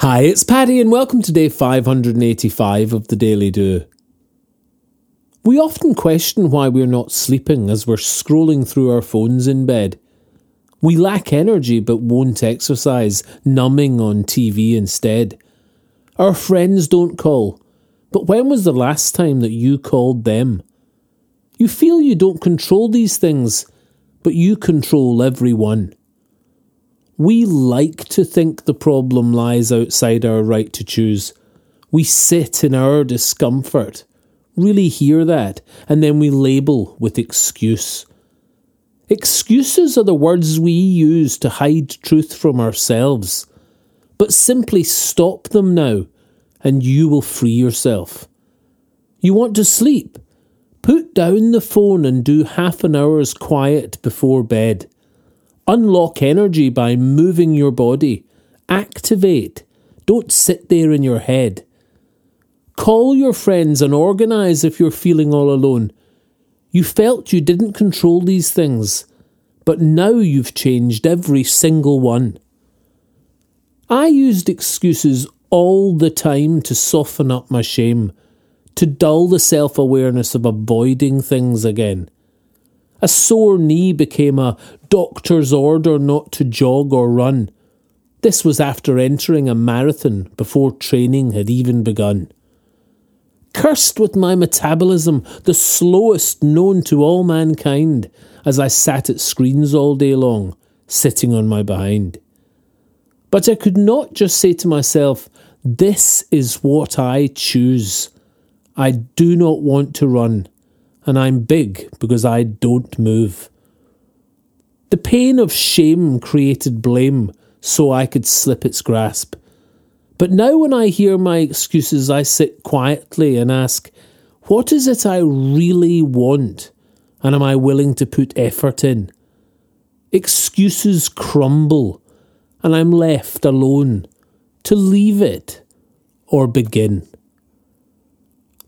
Hi, it's Paddy, and welcome to day 585 of the Daily Do. We often question why we're not sleeping as we're scrolling through our phones in bed. We lack energy but won't exercise, numbing on TV instead. Our friends don't call, but when was the last time that you called them? You feel you don't control these things, but you control every one. We like to think the problem lies outside our right to choose. We sit in our discomfort, really hear that, and then we label with excuse. Excuses are the words we use to hide truth from ourselves. But simply stop them now, and you will free yourself. You want to sleep? Put down the phone and do half an hour's quiet before bed. Unlock energy by moving your body. Activate. Don't sit there in your head. Call your friends and organise if you're feeling all alone. You felt you didn't control these things, but now you've changed every single one. I used excuses all the time to soften up my shame, to dull the self awareness of avoiding things again. A sore knee became a doctor's order not to jog or run. This was after entering a marathon before training had even begun. Cursed with my metabolism, the slowest known to all mankind, as I sat at screens all day long, sitting on my behind. But I could not just say to myself, This is what I choose. I do not want to run and I'm big because I don't move. The pain of shame created blame so I could slip its grasp. But now, when I hear my excuses, I sit quietly and ask, What is it I really want? And am I willing to put effort in? Excuses crumble, and I'm left alone to leave it or begin.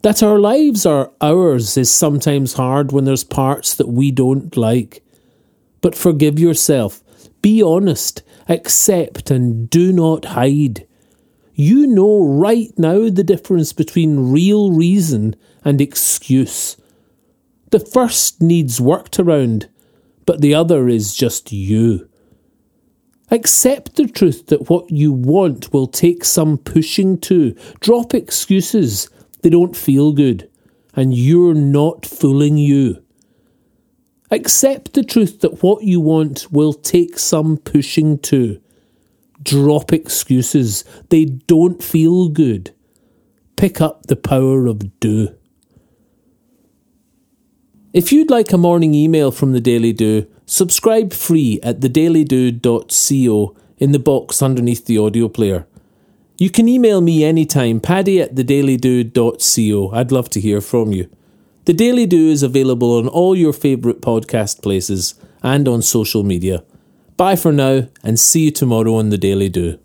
That our lives are ours is sometimes hard when there's parts that we don't like. But forgive yourself, be honest, accept, and do not hide. You know right now the difference between real reason and excuse. The first needs worked around, but the other is just you. Accept the truth that what you want will take some pushing to. Drop excuses they don't feel good, and you're not fooling you. Accept the truth that what you want will take some pushing to. Drop excuses, they don't feel good. Pick up the power of do. If you'd like a morning email from the Daily Do, subscribe free at thedailydo.co in the box underneath the audio player. You can email me anytime, paddy at thedailydo.co. I'd love to hear from you. The Daily Do is available on all your favourite podcast places and on social media. Bye for now, and see you tomorrow on The Daily Do.